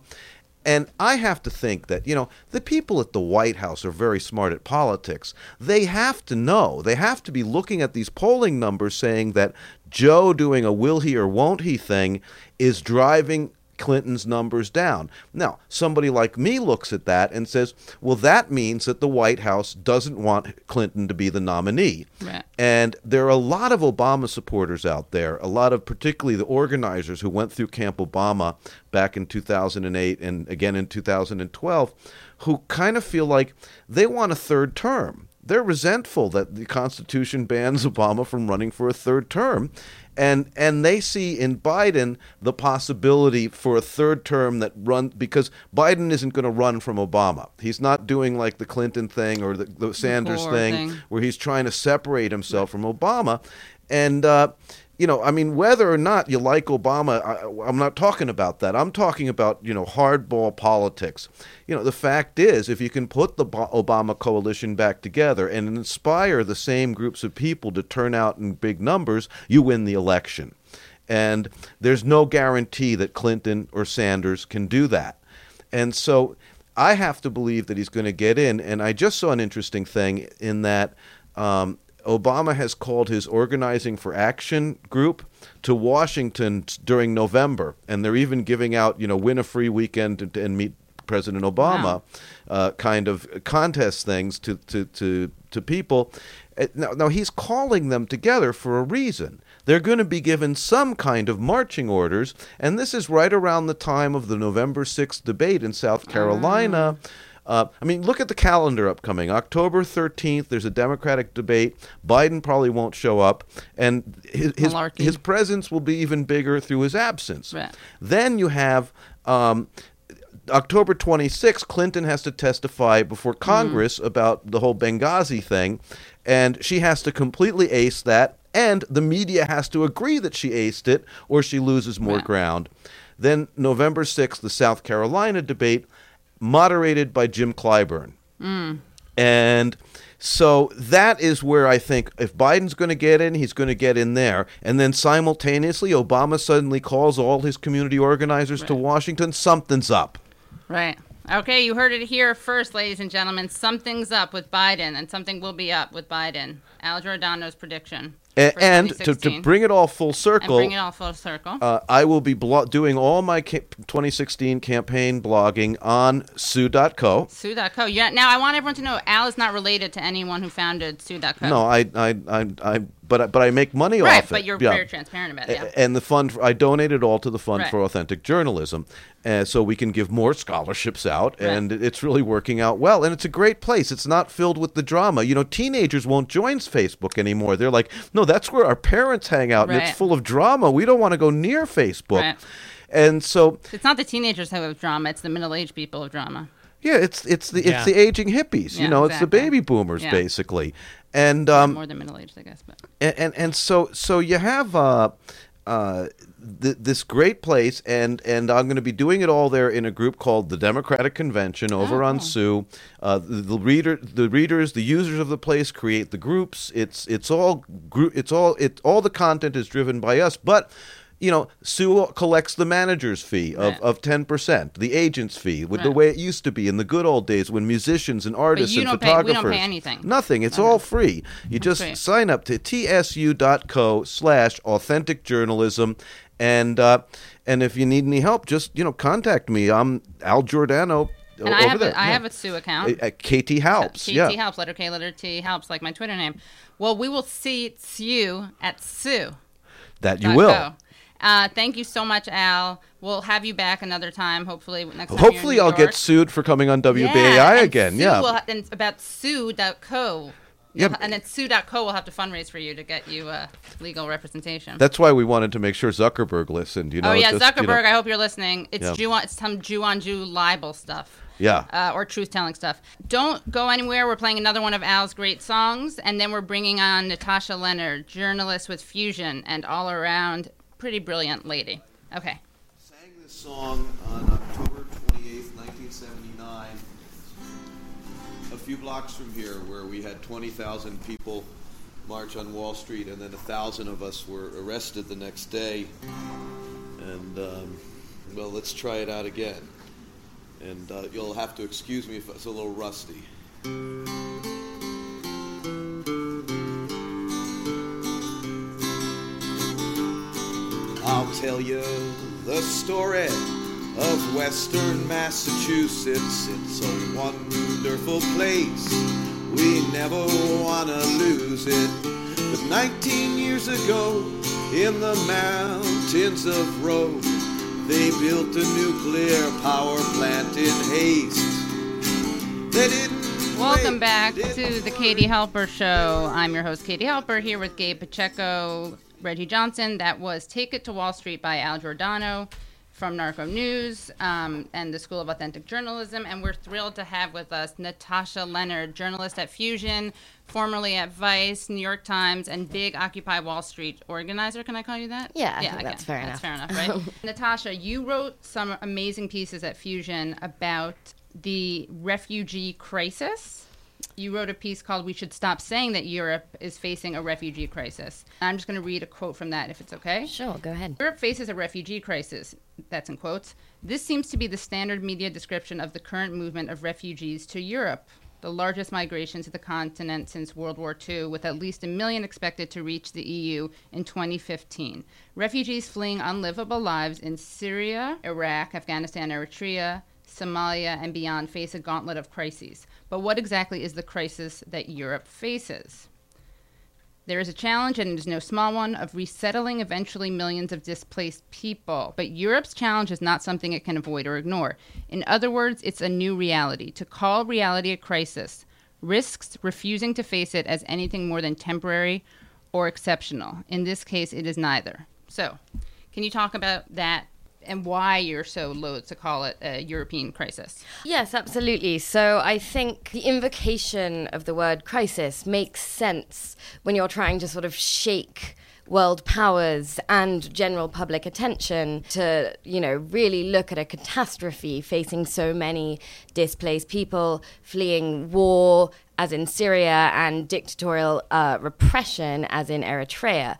And I have to think that, you know, the people at the White House are very smart at politics. They have to know, they have to be looking at these polling numbers saying that Joe doing a will he or won't he thing is driving Clinton's numbers down. Now, somebody like me looks at that and says, well, that means that the White House doesn't want Clinton to be the nominee. Right. And there are a lot of Obama supporters out there, a lot of particularly the organizers who went through Camp Obama back in 2008 and again in 2012, who kind of feel like they want a third term. They're resentful that the Constitution bans [LAUGHS] Obama from running for a third term. And and they see in Biden the possibility for a third term that run because Biden isn't going to run from Obama. He's not doing like the Clinton thing or the, the Sanders thing, thing. where he's trying to separate himself from Obama. And uh, you know, I mean, whether or not you like Obama, I, I'm not talking about that. I'm talking about you know hardball politics. You know, the fact is, if you can put the Obama coalition back together and inspire the same groups of people to turn out in big numbers, you win the election. And there's no guarantee that Clinton or Sanders can do that. And so I have to believe that he's going to get in. And I just saw an interesting thing in that um, Obama has called his Organizing for Action group to Washington during November. And they're even giving out, you know, win a free weekend and, and meet President Obama uh, kind of contest things to, to, to, to people. Uh, Now, now, he's calling them together for a reason. They're going to be given some kind of marching orders, and this is right around the time of the November 6th debate in South Carolina. Uh, I mean, look at the calendar upcoming. October 13th, there's a Democratic debate. Biden probably won't show up, and his, his, his presence will be even bigger through his absence. Right. Then you have um, October 26th, Clinton has to testify before Congress about the whole Benghazi thing, and she has to completely ace that, and the media has to agree that she aced it, or she loses more ground. Then November 6th, the South Carolina debate, moderated by Jim Clyburn. Mm. And so that is where I think if Biden's going to get in, he's going to get in there. And then simultaneously, Obama suddenly calls all his community organizers to Washington. Something's up. Right. Okay, you heard it here first, ladies and gentlemen. Something's up with Biden, and something will be up with Biden. Al Giordano's prediction. A- and to, to bring it all full circle, And bring it all full circle. uh, I will be blo- doing all my ca- 2016 campaign blogging on Tsu.co. Tsu.co. Yeah, now I want everyone to know Al is not related to anyone who founded Tsu.co. No, I, I, I, I, but I- but I make money Right, off it. Right, but you're Yeah. very transparent about it. Yeah. And the fund, I donate it all to the Fund Right. for Authentic Journalism, uh, so we can give more scholarships out, and it's really working out well. And it's a great place. It's not filled with the drama. You know, teenagers won't join Facebook anymore. They're like, no, that's where our parents hang out, and it's full of drama. We don't want to go near Facebook. Right. And so, It's not the teenagers who have drama; it's the middle-aged people of drama. yeah, it's it's the Yeah. it's the aging hippies. Yeah, you know, it's the baby boomers Yeah. basically. And um, More than middle-aged, I guess. But and and, and so so you have uh, uh, th- this great place, and and I'm going to be doing it all there in a group called the Democratic Convention over Oh. on Tsu. Uh, the, the reader, the readers, the users of the place create the groups. It's it's all group. It's all it all the content is driven by us, but. You know, Tsu collects the manager's fee of, Right. of 10%, the agent's fee, with the way it used to be in the good old days when musicians and artists and don't pay- we don't photographers. pay anything. Nothing. It's all free. You just sign up to tsu.co slash authentic journalism and uh, and if you need any help just you know contact me i'm al giordano and I have there a, I yeah. have a Tsu account. Uh, kt helps KT yeah. Letter K, letter T helps, like my Twitter name. Well, we will see you at Tsu. that you will. Uh, thank you so much, Al. We'll have you back another time. Hopefully next time. hopefully i'll York. get sued for coming on wbai Yeah, again yeah Will, ha- and about Tsu.co. Yeah, You'll- and then Tsu.co will have to fundraise for you to get you uh, legal representation. that's why we wanted to make sure zuckerberg listened you know oh yeah, just, Zuckerberg. you know- I hope you're listening. It's Yeah. Jew on, it's some Jew on Jew libel stuff. Yeah. Uh, or truth telling stuff. Don't go anywhere. We're playing another one of Al's great songs, and then we're bringing on Natasha Lennard, journalist with Fusion, and all around pretty brilliant lady. Okay. sang this song on few blocks from here, where we had 20,000 people march on Wall Street, and then a thousand of us were arrested the next day. And um, well, let's try it out again. And uh, you'll have to excuse me if it's a little rusty. I'll tell you the story of western Massachusetts. It's a wonderful place. We never want to lose it. But 19 years ago, in the mountains of Rowe, they built a nuclear power plant in haste. They didn't Welcome back to the Katie Halper Show. I'm your host, Katie Halper, here with Gabe Pacheco, Reggie Johnson. That was Take It to Wall Street by Al Giordano from Narco News um, and the School of Authentic Journalism. And we're thrilled to have with us Natasha Lennard, journalist at Fusion, formerly at Vice, New York Times, and big Occupy Wall Street organizer. Can I call you that? Yeah, I yeah, that's fair That's enough. fair enough, right? [LAUGHS] Natasha, you wrote some amazing pieces at Fusion about the refugee crisis. You wrote a piece called We Should Stop Saying That Europe is Facing a Refugee Crisis. I'm just going to read a quote from that if it's okay. Sure, go ahead. Europe faces a refugee crisis. That's in quotes. This seems to be the standard media description of the current movement of refugees to Europe, the largest migration to the continent since World War II, with at least a million expected to reach the EU in 2015. Refugees fleeing unlivable lives in Syria, Iraq, Afghanistan, Eritrea, Somalia, and beyond face a gauntlet of crises. But what exactly is the crisis that Europe faces? There is a challenge, and it is no small one, of resettling eventually millions of displaced people. But Europe's challenge is not something it can avoid or ignore. In other words, it's a new reality. To call reality a crisis risks refusing to face it as anything more than temporary or exceptional. In this case, it is neither. So, can you talk about that and why you're so loath to call it a European crisis? Yes, absolutely. So I think the invocation of the word crisis makes sense when you're trying to sort of shake world powers and general public attention to, you know, really look at a catastrophe facing so many displaced people fleeing war, as in Syria, and dictatorial uh, repression, as in Eritrea.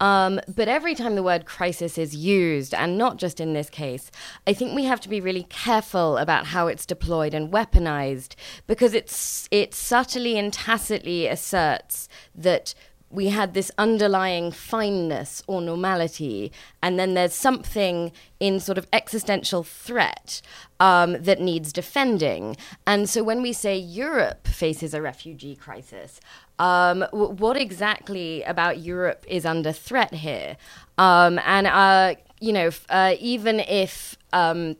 Um, but every time the word crisis is used, and not just in this case, I think we have to be really careful about how it's deployed and weaponized because it's it subtly and tacitly asserts that we had this underlying fineness or normality, and then there's something in sort of existential threat um, that needs defending. And so when we say Europe faces a refugee crisis, um, w- what exactly about Europe is under threat here? Um, and, uh, you know, uh, even if um,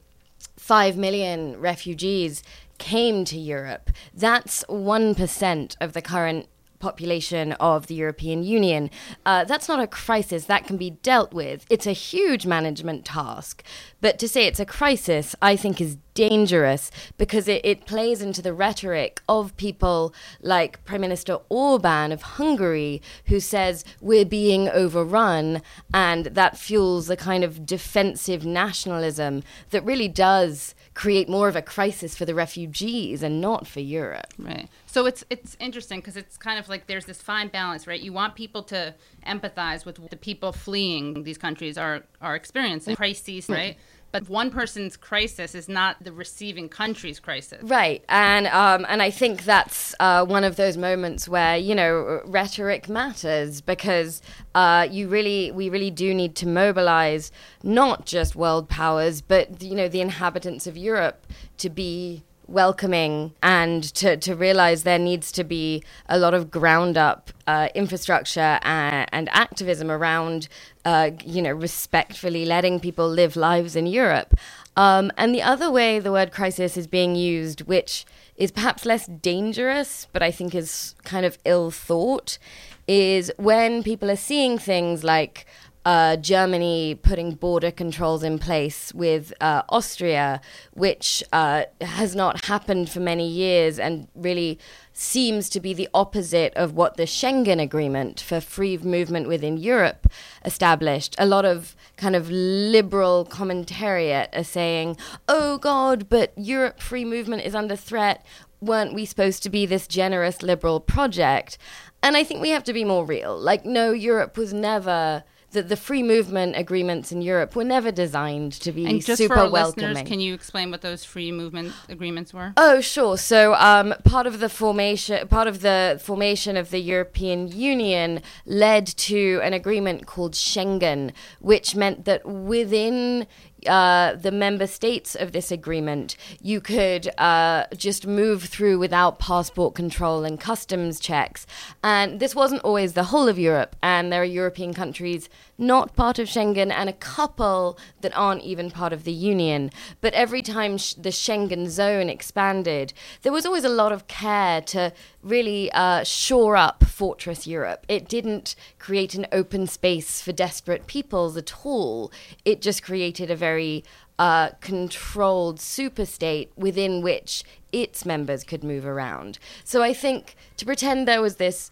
5 million refugees came to Europe, that's 1% of the current population of the European Union. Uh, that's not a crisis that can be dealt with. It's a huge management task. But to say it's a crisis, I think, is dangerous because it, it plays into the rhetoric of people like Prime Minister Orban of Hungary, who says we're being overrun, and that fuels a kind of defensive nationalism that really does create more of a crisis for the refugees and not for Europe. Right. So it's it's interesting because it's kind of like there's this fine balance, right? You want people to empathize with the people fleeing these countries are are experiencing crises, right? But one person's crisis is not the receiving country's crisis. Right, and um, and I think that's uh, one of those moments where you know rhetoric matters because uh, you really we really do need to mobilize not just world powers but you know the inhabitants of Europe to be welcoming and to, to realize there needs to be a lot of ground up uh, infrastructure and, and activism around, uh, you know, respectfully letting people live lives in Europe. Um, and the other way the word crisis is being used, which is perhaps less dangerous, but I think is kind of ill thought, is when people are seeing things like uh, Germany putting border controls in place with uh, Austria, which uh, has not happened for many years and really seems to be the opposite of what the Schengen Agreement for free movement within Europe established. A lot of kind of liberal commentariat are saying, oh God, but Europe free movement is under threat. Weren't we supposed to be this generous liberal project? And I think we have to be more real. Like, no, Europe was never the, the free movement agreements in Europe were never designed to be And just super for our welcoming. listeners, can you explain what those free movement agreements were? Oh, sure. So, um, part of the formation, part of the formation of the European Union led to an agreement called Schengen, which meant that within uh, the member states of this agreement, you could uh, just move through without passport control and customs checks. And this wasn't always the whole of Europe, and there are European countries not part of Schengen and a couple that aren't even part of the Union. But every time sh- the Schengen zone expanded, there was always a lot of care to really uh, shore up Fortress Europe. It didn't create an open space for desperate peoples at all. It just created a very uh, controlled superstate within which its members could move around. So I think to pretend there was this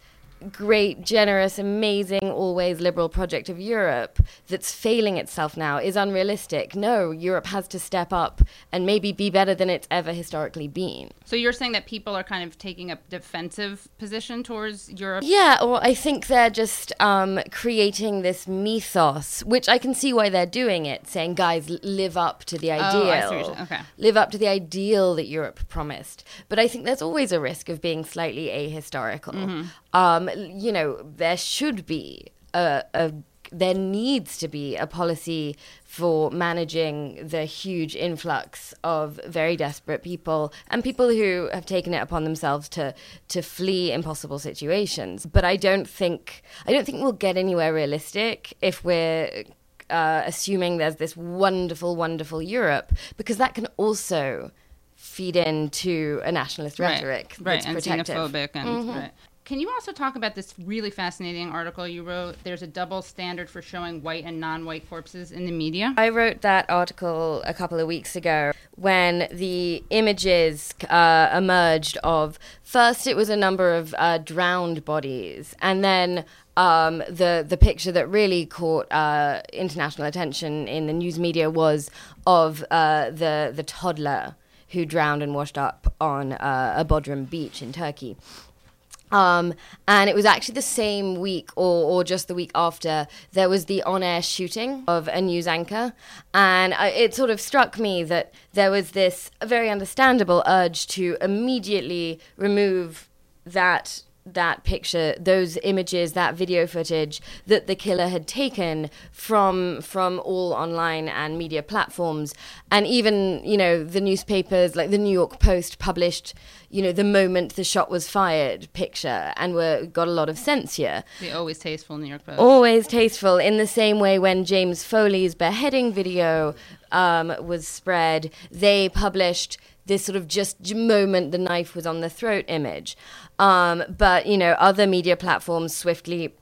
great, generous, amazing, always liberal project of Europe that's failing itself now is unrealistic. No, Europe has to step up and maybe be better than it's ever historically been. So you're saying that people are kind of taking a defensive position towards Europe? Yeah, or I think they're just um, creating this mythos, which I can see why they're doing it, saying, guys, live up to the Oh, ideal. What. Okay. Live up to the ideal that Europe promised. But I think there's always a risk of being slightly ahistorical. Mhm. Um, you know, there should be a, a there needs to be a policy for managing the huge influx of very desperate people and people who have taken it upon themselves to to flee impossible situations. But I don't think I don't think we'll get anywhere realistic if we're uh, assuming there's this wonderful, wonderful Europe, because that can also feed into a nationalist rhetoric right, that's and protective. xenophobic, and Mhm. right. Can you also talk about this really fascinating article you wrote? There's a double standard for showing white and non-white corpses in the media. I wrote that article a couple of weeks ago when the images uh, emerged of first it was a number of uh, drowned bodies, and then um, the the picture that really caught uh, international attention in the news media was of uh, the the toddler who drowned and washed up on uh, a Bodrum beach in Turkey. Um, and it was actually the same week or, or just the week after there was the on air shooting of a news anchor. And I, it sort of struck me that there was this very understandable urge to immediately remove that that picture those images that video footage that the killer had taken from from all online and media platforms. And even you know the newspapers like the New York Post published you know the moment the shot was fired picture and were got a lot of censure The always tasteful New York Post. Always tasteful, in the same way when James Foley's beheading video um, was spread, they published this sort of just moment the knife was on the throat image. Um, but, you know, other media platforms swiftly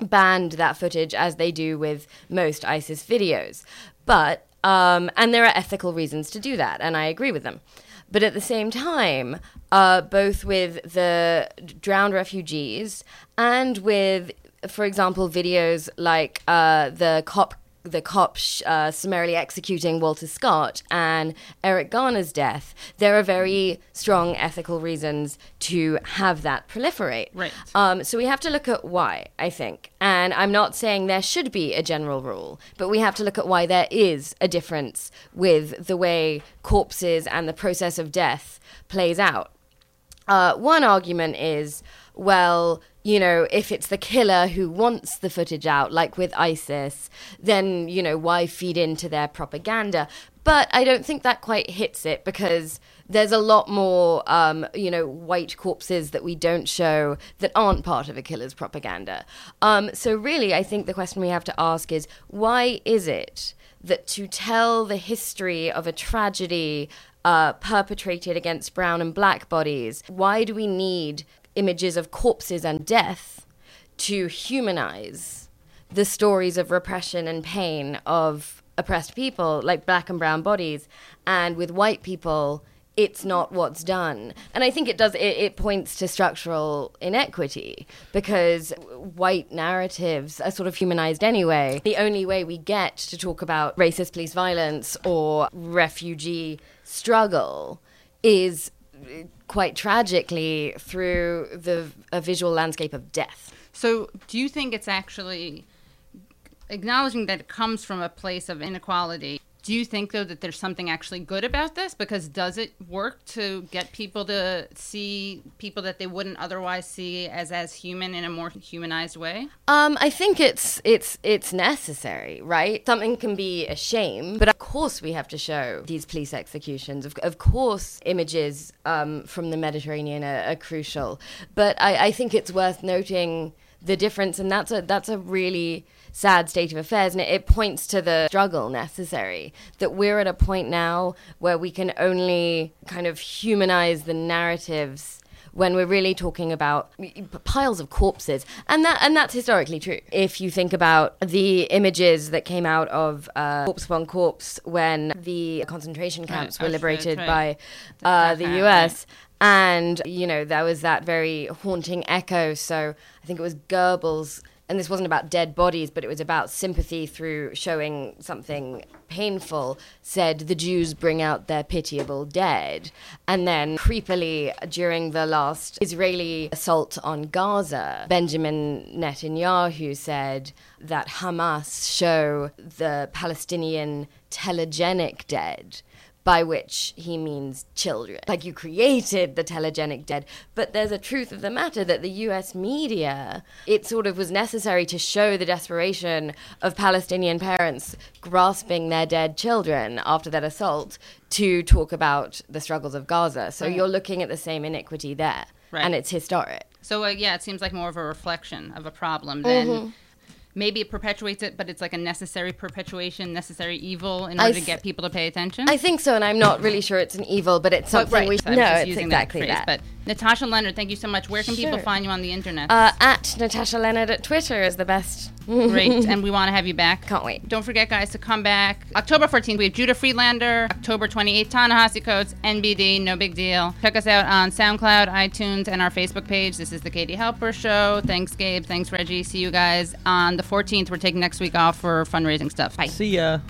banned that footage as they do with most ISIS videos. But, um, and there are ethical reasons to do that, and I agree with them. But at the same time, uh, both with the drowned refugees and with, for example, videos like uh, the cop the cop sh- uh, summarily executing Walter Scott and Eric Garner's death, there are very strong ethical reasons to have that proliferate. Right. Um, so we have to look at why, I think. And I'm not saying there should be a general rule, but we have to look at why there is a difference with the way corpses and the process of death plays out. Uh, one argument is, well, you know, if it's the killer who wants the footage out, like with ISIS, then, you know, why feed into their propaganda? But I don't think that quite hits it because there's a lot more, um, you know, white corpses that we don't show that aren't part of a killer's propaganda. Um, so, really, I think the question we have to ask is why is it that to tell the history of a tragedy uh, perpetrated against brown and black bodies, why do we need images of corpses and death to humanize the stories of repression and pain of oppressed people, like black and brown bodies, and with white people? It's not what's done. And I think it does, it, it points to structural inequity because white narratives are sort of humanized anyway. The only way we get to talk about racist police violence or refugee struggle is quite tragically through the a visual landscape of death. So, do you think it's actually acknowledging that it comes from a place of inequality Do you think though that there's something actually good about this? Because does it work to get people to see people that they wouldn't otherwise see as as human in a more humanized way? Um, I think it's it's it's necessary, right? Something can be a shame, but of course we have to show these police executions. Of, of course, images um, from the Mediterranean are, are crucial, but I, I think it's worth noting the difference, and that's a that's a really sad state of affairs, and it, it points to the struggle necessary that we're at a point now where we can only kind of humanize the narratives when we're really talking about piles of corpses. And that and that's historically true. If you think about the images that came out of uh, corpse upon corpse when the concentration camps Right, were liberated right. by uh, the US and you know there was that very haunting echo. So i think it was goebbels and this wasn't about dead bodies but it was about sympathy through showing something painful said the jews bring out their pitiable dead. And then creepily during the last israeli assault on gaza benjamin netanyahu said that hamas show the palestinian telegenic dead by which he means children. Like you created the telegenic dead. But there's a truth of the matter that the US media, it sort of was necessary to show the desperation of Palestinian parents grasping their dead children after that assault to talk about the struggles of Gaza. So Right. you're looking at the same iniquity there. Right. And it's historic. So uh, yeah, it seems like more of a reflection of a problem than. Mhm. Maybe it perpetuates it, but it's like a necessary perpetuation, necessary evil in order to get people to pay attention. I think so, and I'm not really sure it's an evil, but it's something right, we so I No, it's using exactly that. that. phrase, But Natasha Lennard, thank you so much. Where can people find you on the internet? Uh, at Natasha Lennard at Twitter is the best. [LAUGHS] Great, and we want to have you back. Can't wait. Don't forget, guys, to come back. October 14th, we have Judah Friedlander. October 28th, Ta-Nehisi Coates, NBD, no big deal. Check us out on SoundCloud, iTunes, and our Facebook page. This is the Katie Halper Show. Thanks, Gabe. Thanks, Reggie. See you guys on the 14th. We're taking next week off for fundraising stuff. Bye. See ya.